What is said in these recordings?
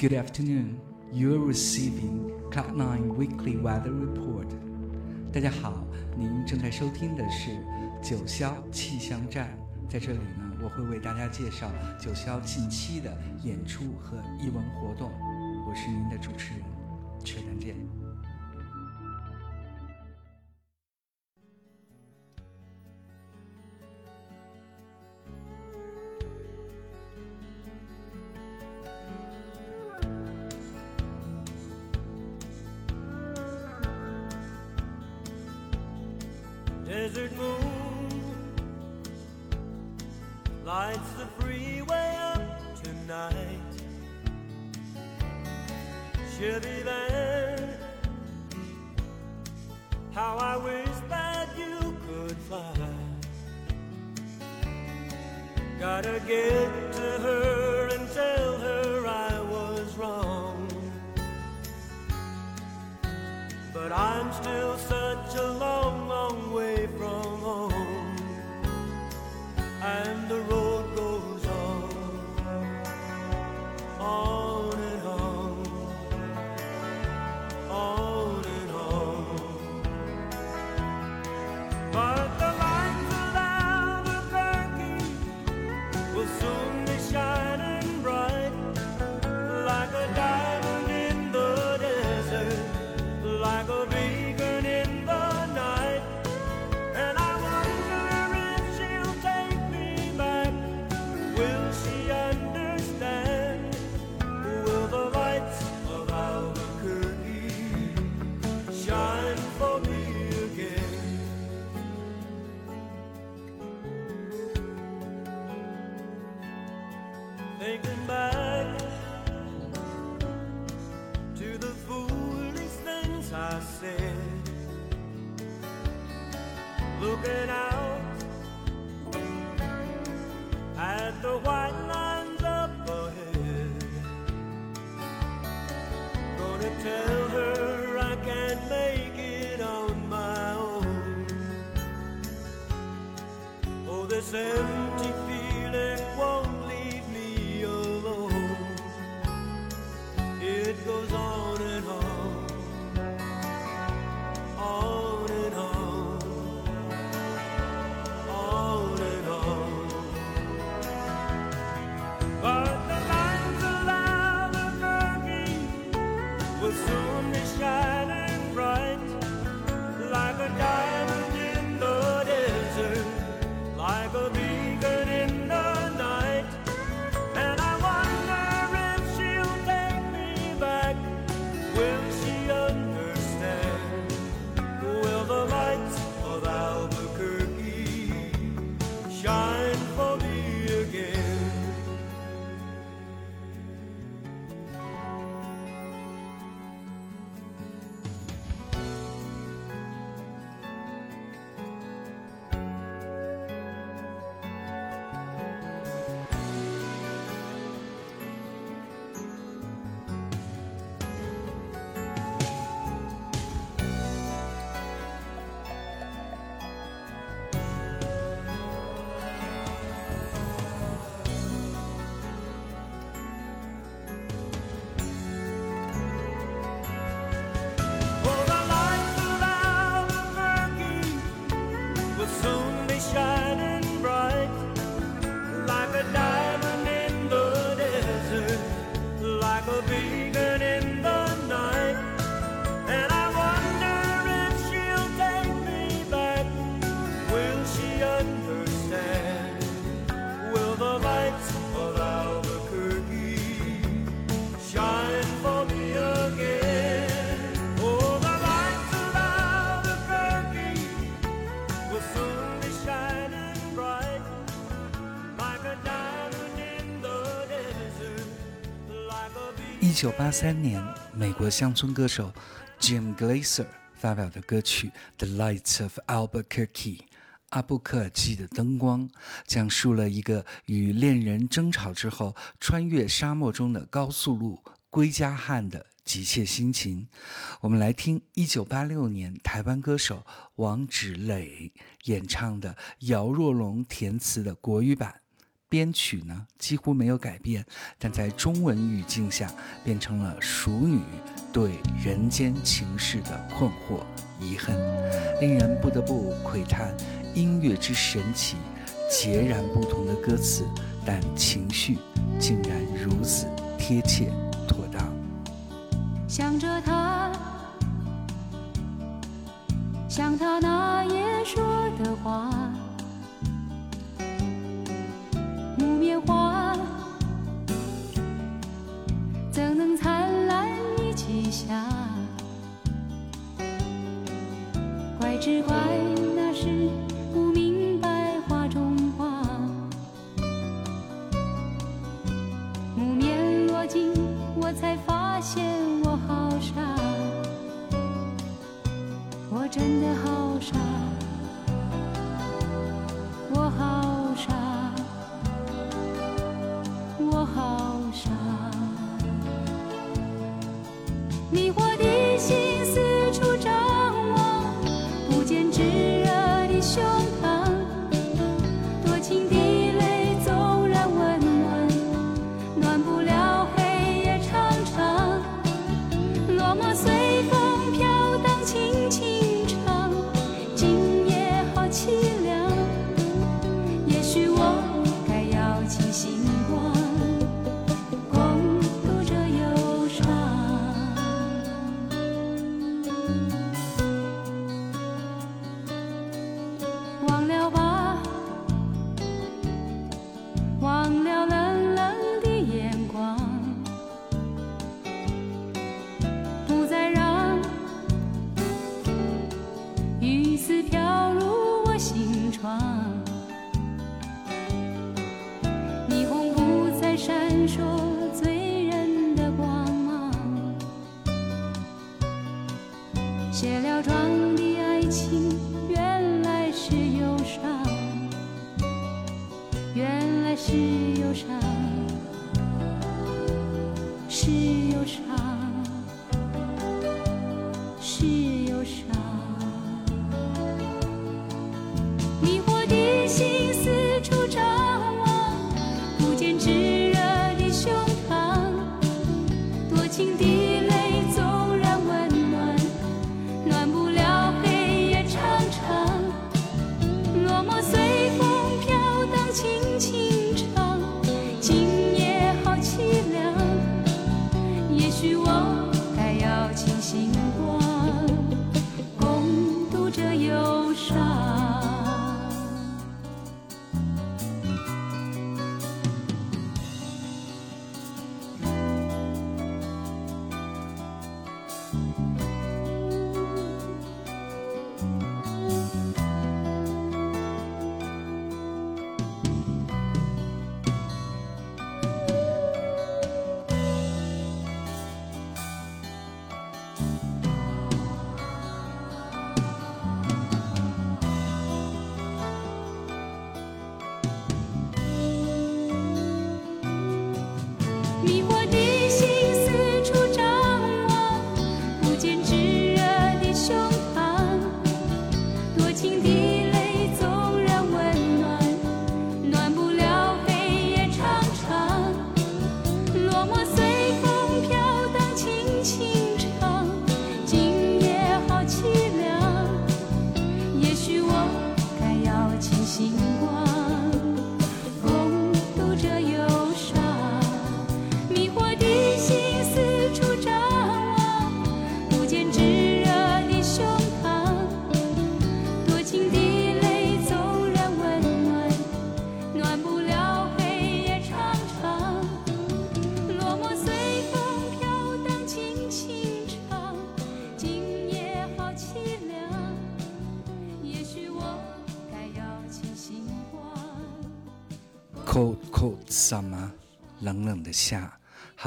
Good afternoon. You are receiving Cloud Nine Weekly Weather Report. 大家好，您正在收听的是九霄气象站。在这里呢，我会为大家介绍九霄近期的演出和艺文活动。我是您的主持人，确认见。九八三年，美国乡村歌手 Jim Glaser 发表的歌曲《The Lights of Albuquerque》（阿布克尔基的灯光），讲述了一个与恋人争吵之后，穿越沙漠中的高速路归家汉的急切心情。我们来听一九八六年台湾歌手王芷蕾演唱的姚若龙填词的国语版。编曲呢几乎没有改变，但在中文语境下变成了熟女对人间情事的困惑、遗恨，令人不得不窥叹音乐之神奇。截然不同的歌词，但情绪竟然如此贴切妥当。想着他，想他那夜说的话，木棉花怎能灿烂一季夏？怪只怪那时不明白花中花，木棉落尽，我才发现我好傻，我真的好是忧伤，是忧伤，是忧伤。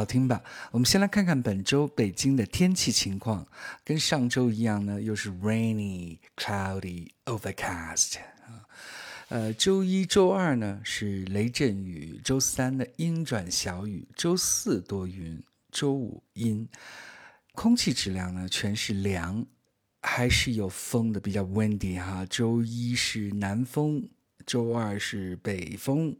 好听吧？我们先来看看本周北京的天气情况，跟上周一样呢，又是 rainy、cloudy、overcast 啊。呃，周一周二呢是雷阵雨，周三呢阴转小雨，周四多云，周五阴。空气质量呢全是凉，还是有风的，比较 windy 哈。周一是南风，周二是北风，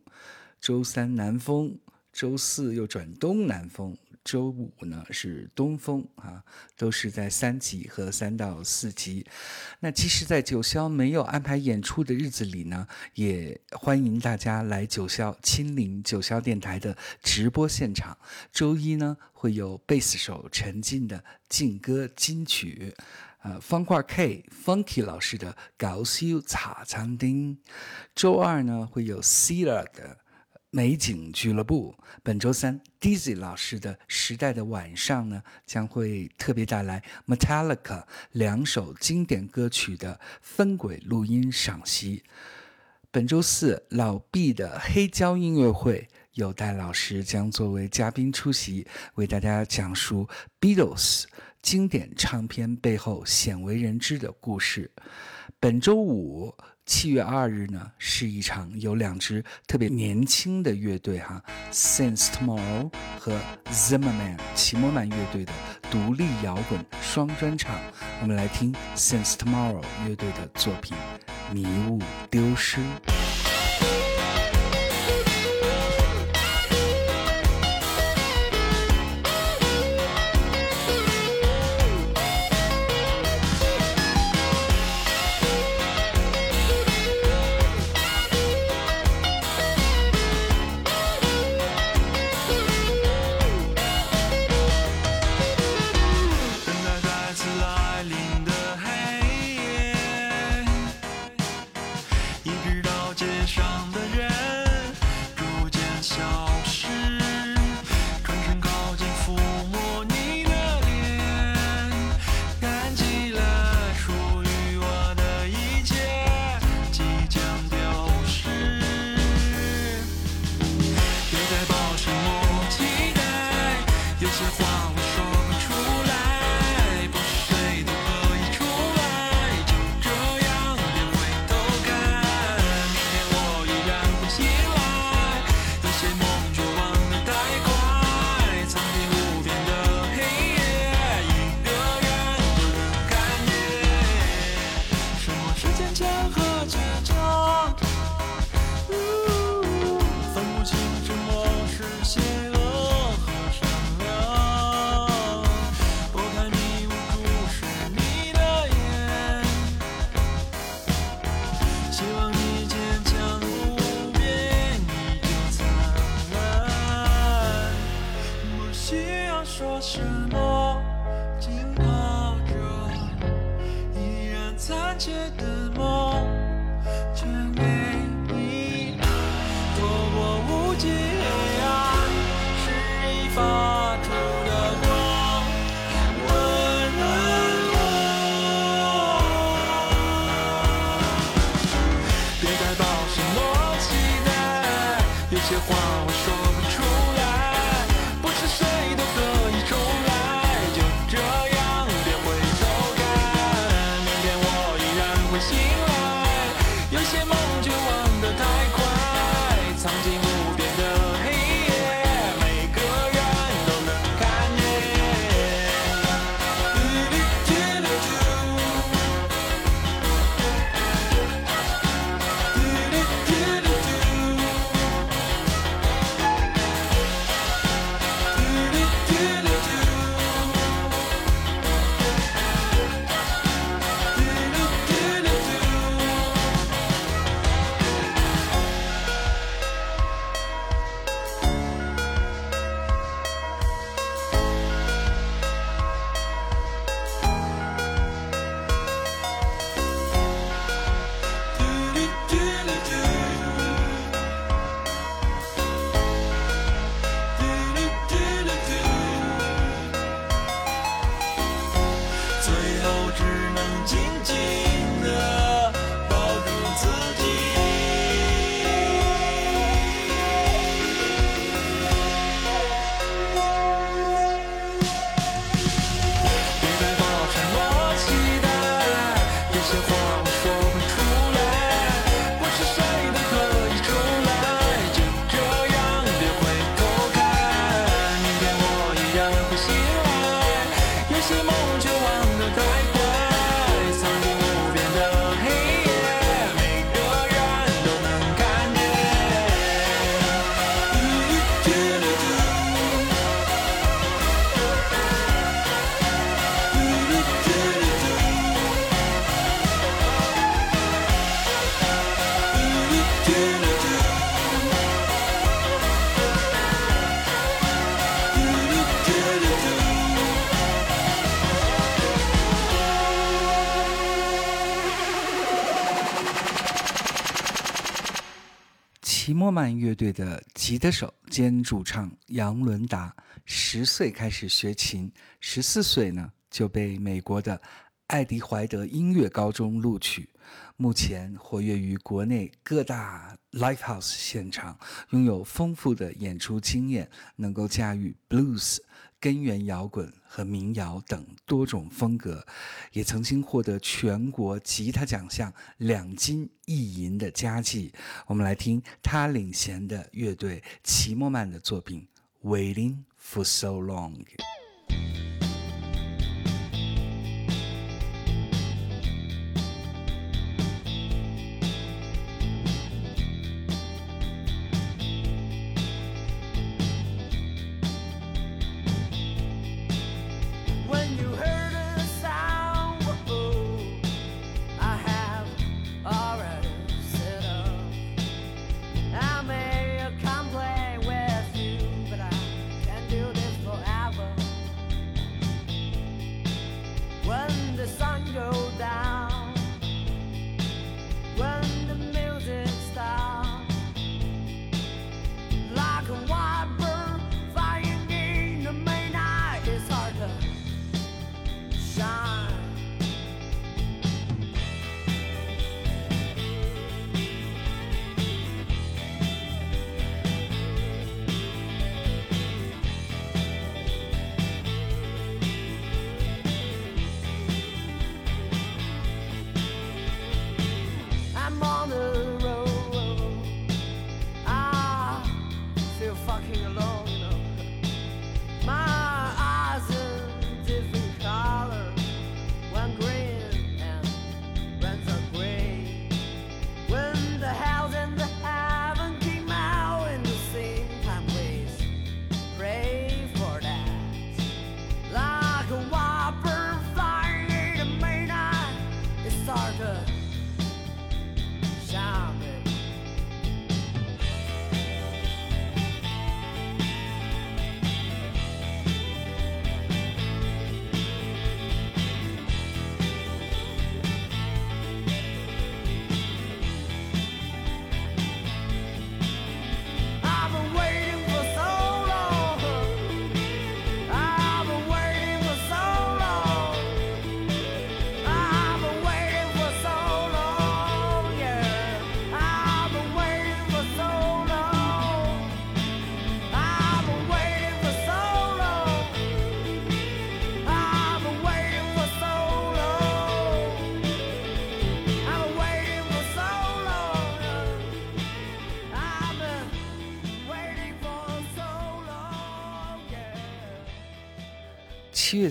周三南风，周四又转东南风，周五呢是东风啊，都是在三级和三到四级。那其实，在九霄没有安排演出的日子里呢，也欢迎大家来九霄亲临九霄电台的直播现场。周一呢会有贝斯手陈进的劲歌金曲。呃，方块 K Funky 老师的《搞笑茶餐厅》，周二呢会有 Sila 的美景俱乐部。本周三，Dizzy 老师的《时代的晚上》呢将会特别带来 Metallica 两首经典歌曲的分轨录音赏析。本周四，老毕的黑胶音乐会，有戴老师将作为嘉宾出席，为大家讲述 Beatles。经典唱片背后鲜为人知的故事。本周五，七月二日呢，是一场有两支特别年轻的乐队哈，Since Tomorrow 和 Zimmerman 齐摩曼乐队的独立摇滚双专场。我们来听 Since Tomorrow 乐队的作品《迷雾丢失》。乐队的吉他手兼主唱杨伦达，十岁开始学琴，十四岁呢就被美国的爱迪怀德音乐高中录取。目前活跃于国内各大 live house 现场，拥有丰富的演出经验，能够驾驭 blues、根源摇滚和民谣等多种风格，也曾经获得全国吉他奖项两金一银的佳绩。我们来听他领衔的乐队齐默曼的作品《Waiting for So Long》。Fucking alone,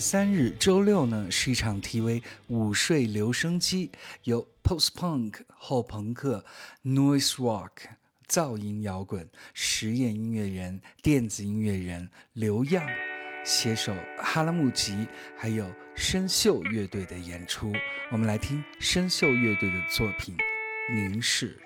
三日，周六呢，是一场题为“午睡留声机”，由 post punk 后朋克、noise rock 噪音摇滚、实验音乐人、电子音乐人刘样携手哈拉木吉还有深秀乐队的演出。我们来听深秀乐队的作品《凝视》。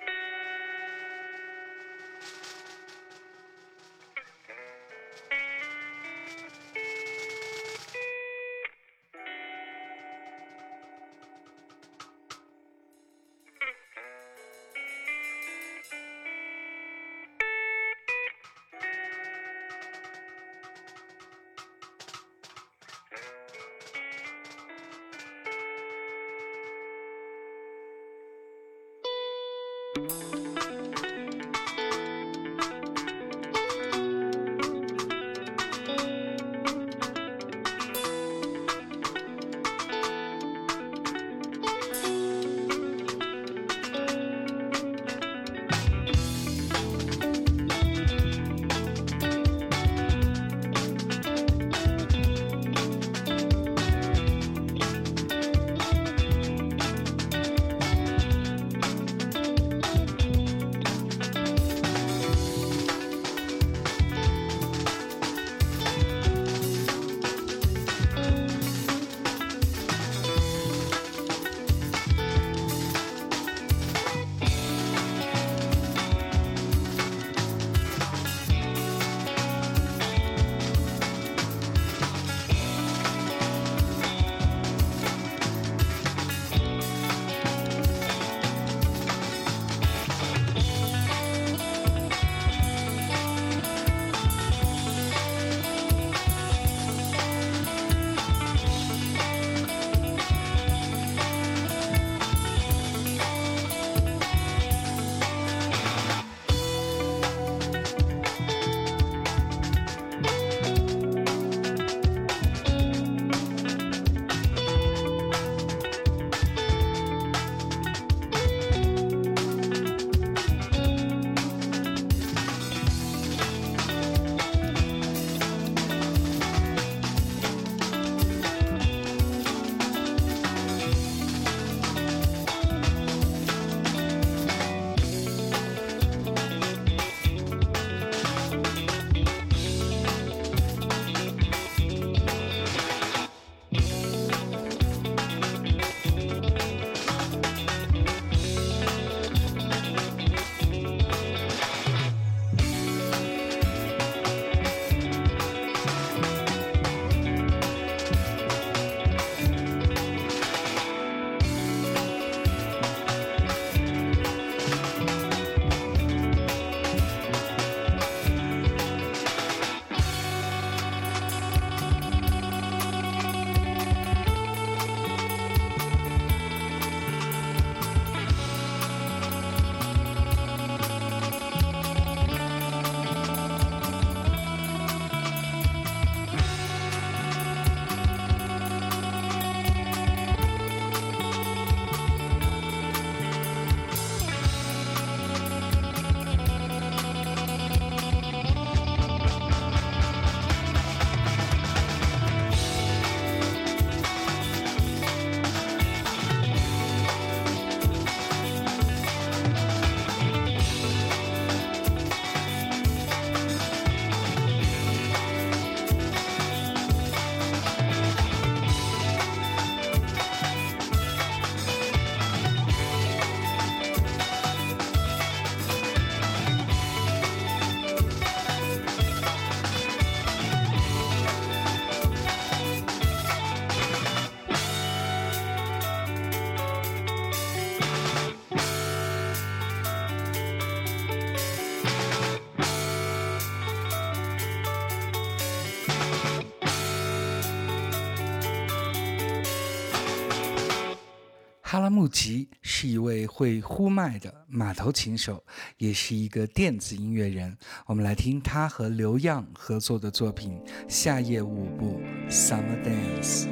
阿拉木吉是一位会呼麦的马头琴手，也是一个电子音乐人。我们来听他和刘漾合作的作品《夏夜舞步》（Summer Dance）。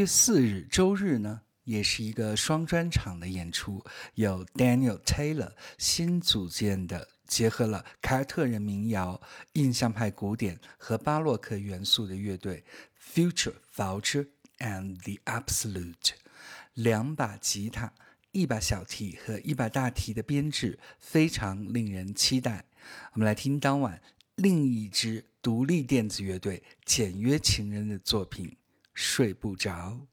月四日周日呢，也是一个双专场的演出，有 Daniel Taylor 新组建的，结合了凯尔特人民谣、印象派古典和巴洛克元素的乐队 Future Vulture and the Absolute，两把吉他、一把小提和一把大提的编制非常令人期待。我们来听当晚另一支独立电子乐队简约情人的作品。睡不着。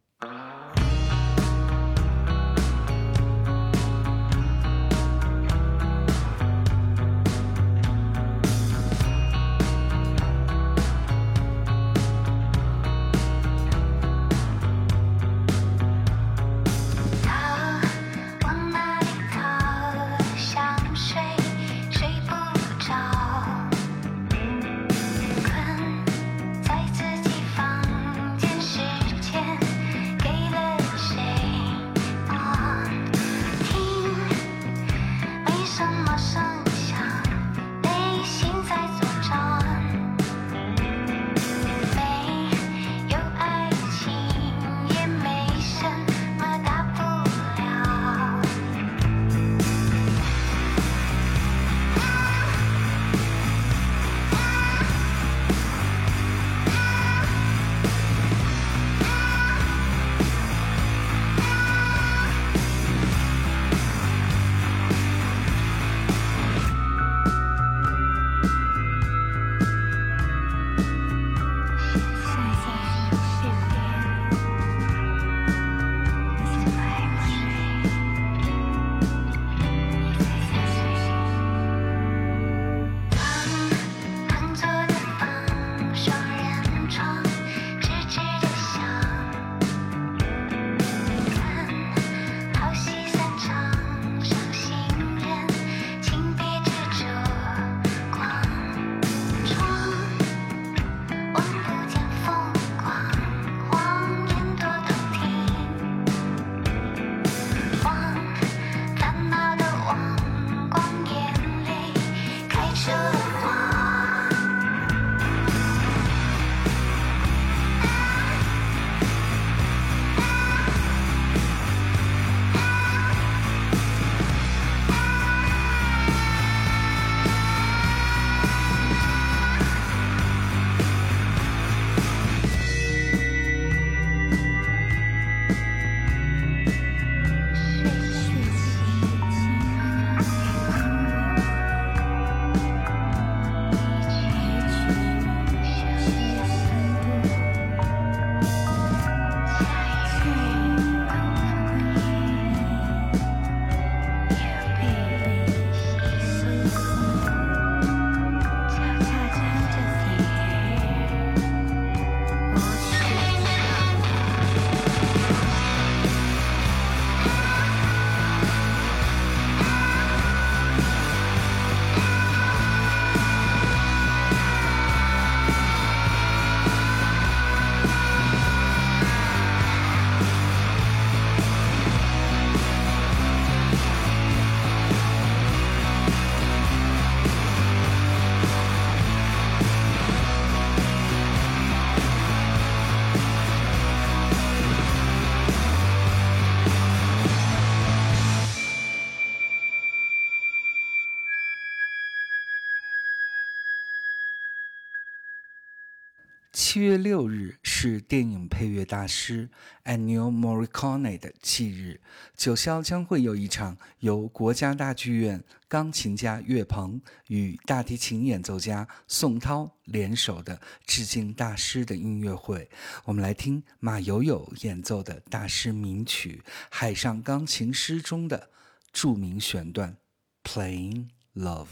六日是电影配乐大师 Ennio Morricone 的忌日，九霄将会有一场由国家大剧院钢琴家岳鹏与大提琴演奏家宋涛联手的致敬大师的音乐会。我们来听马友友演奏的大师名曲《海上钢琴师》中的著名选段《Playing Love》。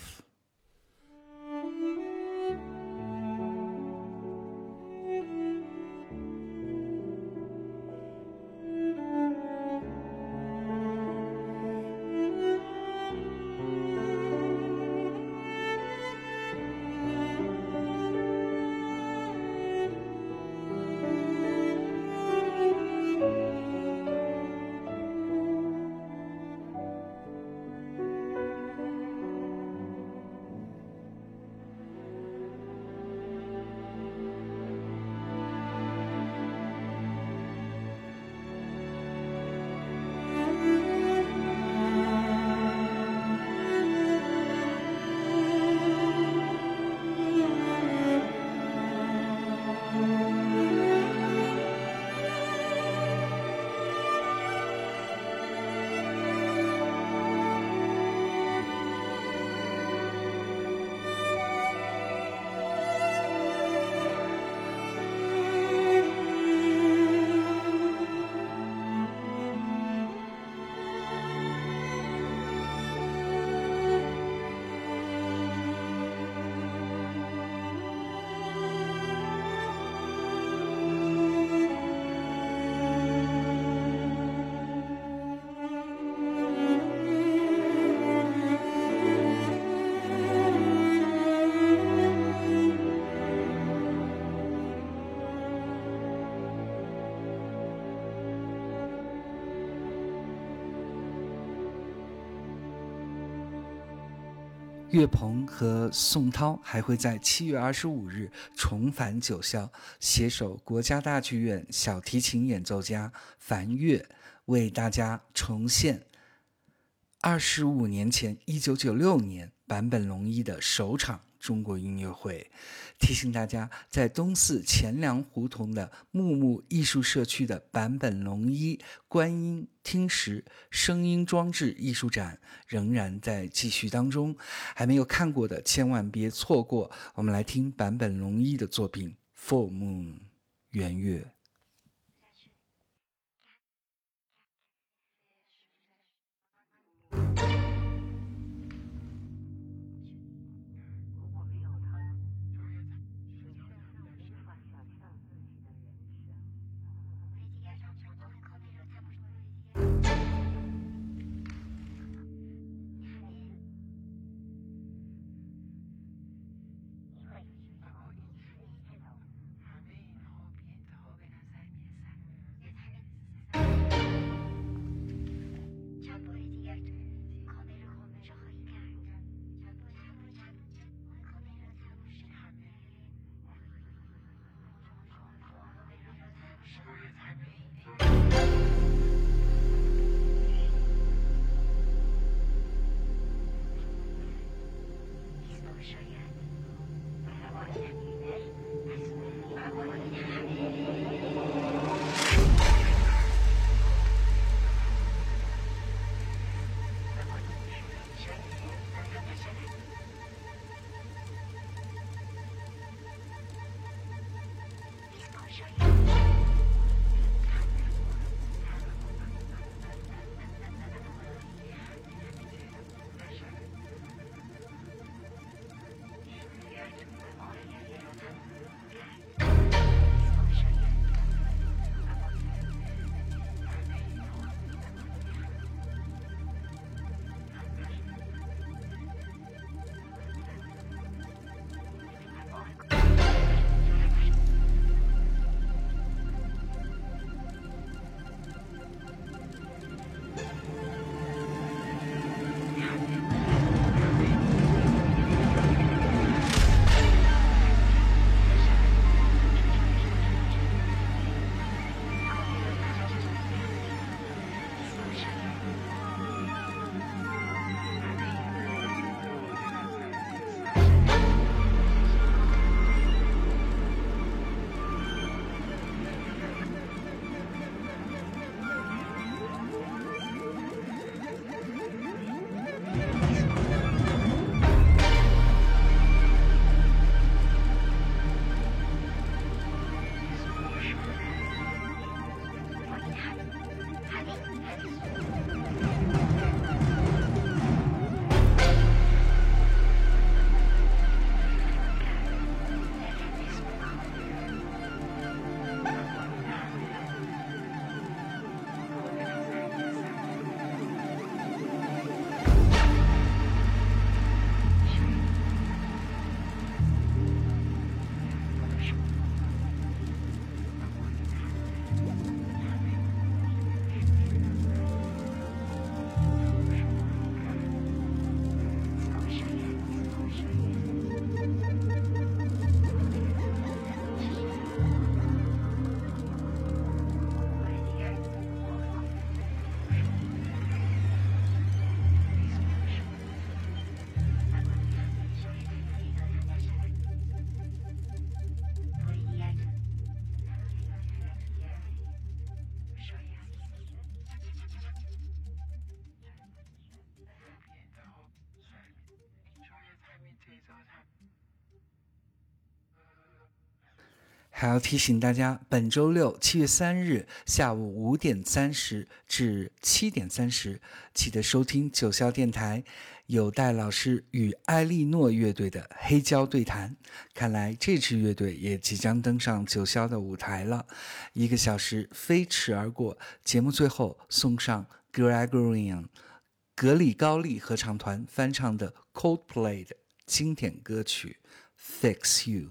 岳鹏和宋涛还会在七月二十五日重返九霄，携手国家大剧院小提琴演奏家樊月，为大家重现二十五年前一九九六年坂本龙一的首场。中国音乐会。提醒大家，在东四钱粮胡同的木木艺术社区的坂本龙一观音听石声音装置艺术展仍然在继续当中，还没有看过的千万别错过。我们来听坂本龙一的作品《Full Moon》圆月。还要提醒大家，本周六七月三日下午五点三十至七点三十，记得收听九霄电台有戴老师与艾莉诺乐队的黑胶对谈。看来这支乐队也即将登上九霄的舞台了。一个小时飞驰而过，节目最后送上 Gregorian 格里高利合唱团翻唱的 Coldplay 的经典歌曲《Fix You》。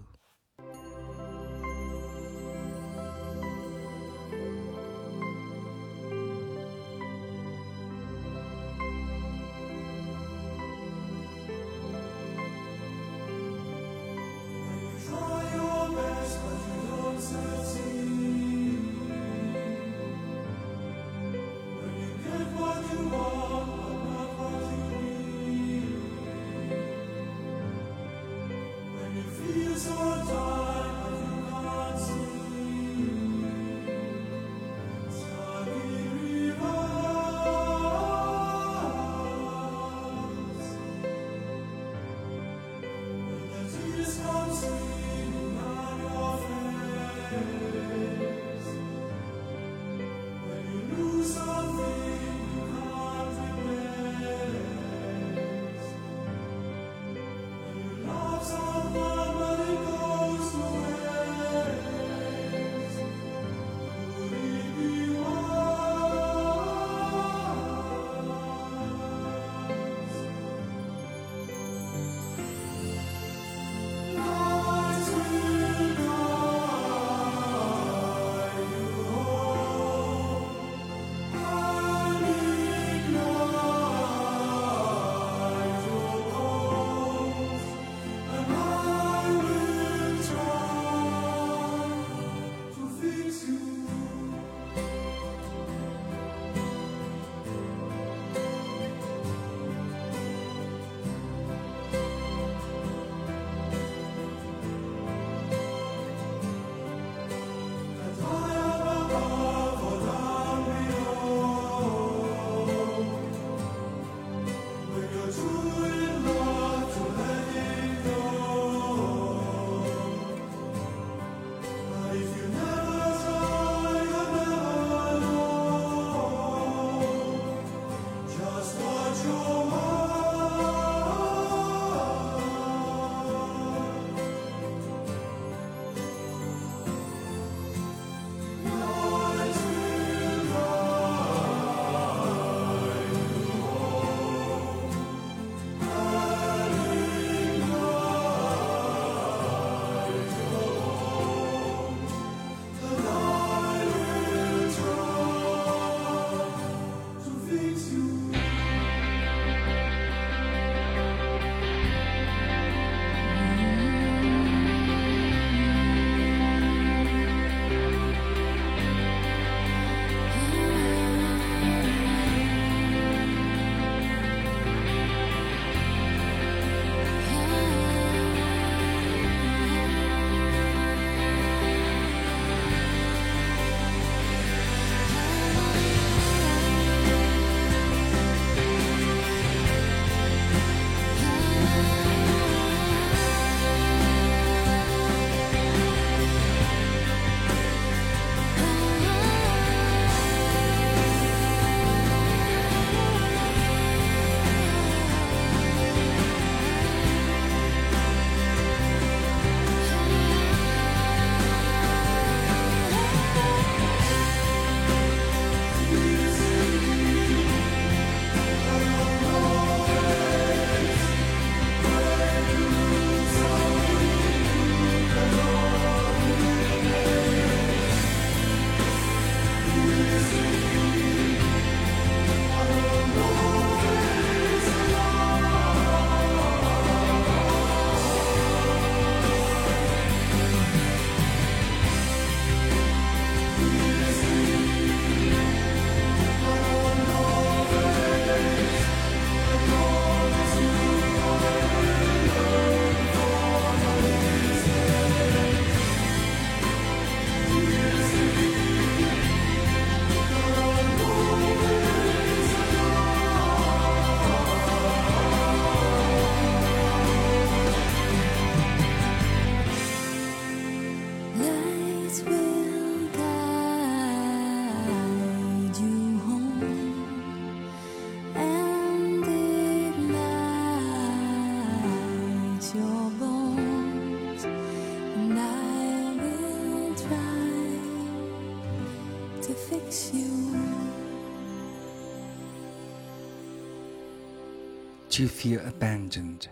Do you feel abandoned,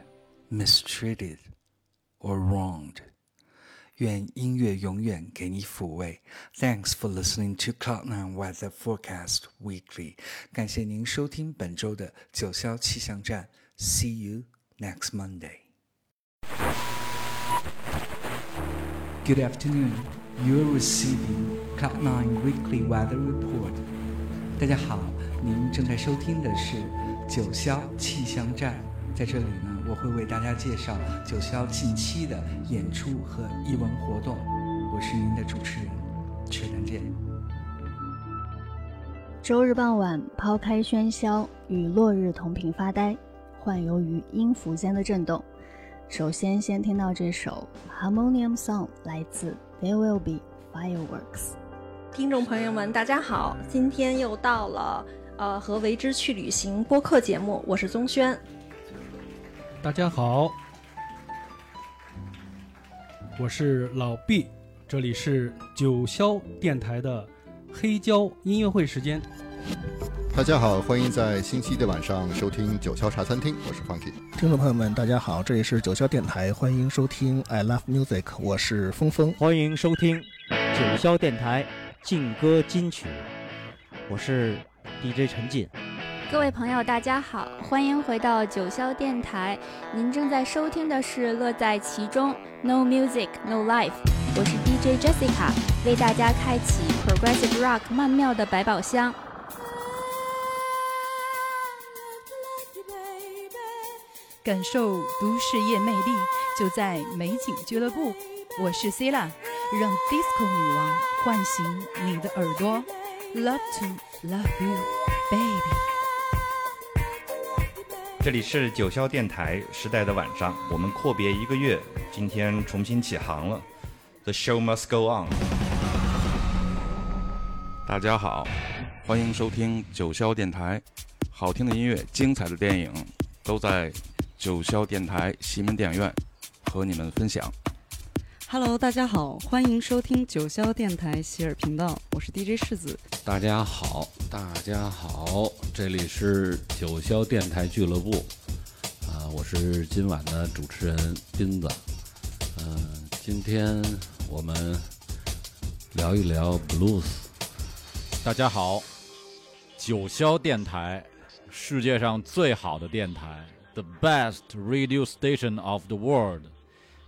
mistreated, or wronged? 愿音乐永远给你抚慰。Thanks for listening to Cloud Nine Weather Forecast Weekly。感谢您收听本周的九霄气象站。See you next Monday. Good afternoon. You're receiving Cloud Nine Weekly Weather Report. 大家好，您正在收听的是 九霄气象站。在这里呢，我会为大家介绍九霄近期的演出和艺文活动。我是您的主持人车丹健。周日傍晚，抛开喧嚣，与落日同频发呆，幻游于音符间的震动。首先，先听到这首《Harmonium Song》，来自 There Will Be Fireworks。听众朋友们，大家好！今天又到了呃和为之去旅行播客节目，我是宗轩。大家好，我是老毕，这里是九霄电台的黑胶音乐会时间。大家好，欢迎在星期一的晚上收听九霄茶餐厅，我是 Funky。听众朋友们，大家好，这里是九霄电台，欢迎收听 I Love Music，我是峰峰。欢迎收听九霄电台劲歌金曲，我是 DJ 陈进。各位朋友，大家好，欢迎回到九霄电台。您正在收听的是《乐在其中》，No Music No Life。我是 DJ Jessica，为大家开启 Progressive Rock 曼妙的百宝箱。感受都市夜魅力，就在美景俱乐部。我是 Cilla，让 Disco 女王唤醒你的耳朵。Love to love you, baby。这里是九霄电台时代的晚上，我们阔别一个月，今天重新起航了。The show must go on。大家好，欢迎收听九霄电台，好听的音乐、精彩的电影都在九霄电台西门电影院和你们分享。Hello，大家好，欢迎收听九霄电台喜尔频道，我是 DJ 世子。大家好，大家好，这里是九霄电台俱乐部，啊、我是今晚的主持人斌子。嗯、今天我们聊一聊 blues。大家好，九霄电台，世界上最好的电台，the best radio station of the world，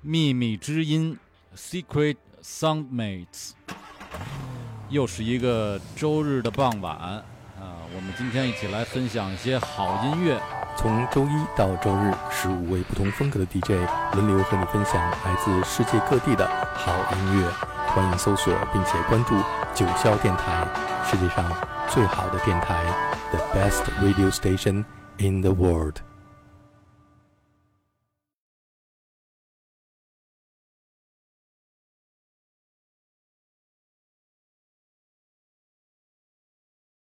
秘密之音，secret soundmates。又是一个周日的傍晚啊，我们今天一起来分享一些好音乐。从周一到周日，十五位不同风格的 DJ 轮流和你分享来自世界各地的好音乐。欢迎搜索并且关注九霄电台，世界上最好的电台，the best radio station in the world。